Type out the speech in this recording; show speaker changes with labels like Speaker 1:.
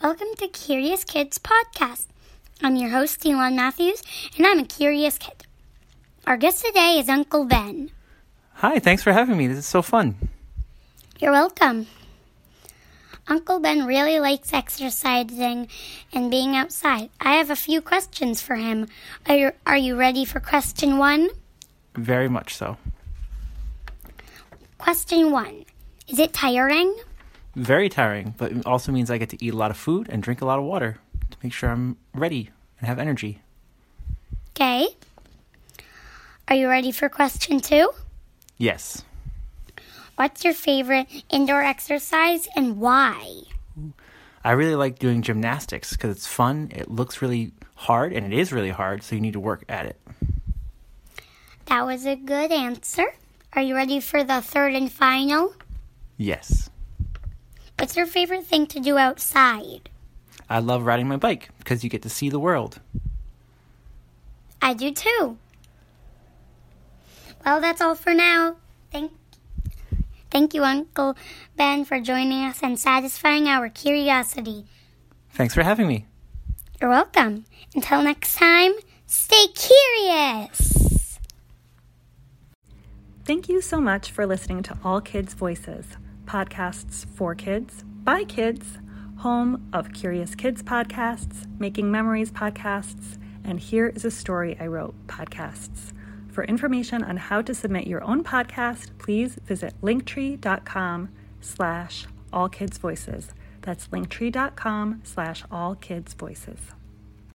Speaker 1: Welcome to Curious Kids Podcast. I'm your host, Elon Matthews, and I'm a curious kid. Our guest today is Uncle Ben.
Speaker 2: Hi, thanks for having me. This is so fun.
Speaker 1: You're welcome. Uncle Ben really likes exercising and being outside. I have a few questions for him. Are you, are you ready for question one?
Speaker 2: Very much so.
Speaker 1: Question one Is it tiring?
Speaker 2: Very tiring, but it also means I get to eat a lot of food and drink a lot of water to make sure I'm ready and have energy.
Speaker 1: Okay. Are you ready for question two?
Speaker 2: Yes.
Speaker 1: What's your favorite indoor exercise and why?
Speaker 2: I really like doing gymnastics because it's fun, it looks really hard, and it is really hard, so you need to work at it.
Speaker 1: That was a good answer. Are you ready for the third and final?
Speaker 2: Yes.
Speaker 1: What's your favorite thing to do outside?
Speaker 2: I love riding my bike because you get to see the world.
Speaker 1: I do too. Well, that's all for now. Thank Thank you, Uncle Ben, for joining us and satisfying our curiosity.
Speaker 2: Thanks for having me.
Speaker 1: You're welcome. Until next time, stay curious.
Speaker 3: Thank you so much for listening to All Kids Voices, podcasts for kids, by kids, home of Curious Kids podcasts, Making Memories podcasts, and Here is a Story I Wrote podcasts. For information on how to submit your own podcast, please visit linktree.com slash allkidsvoices. That's linktree.com slash allkidsvoices.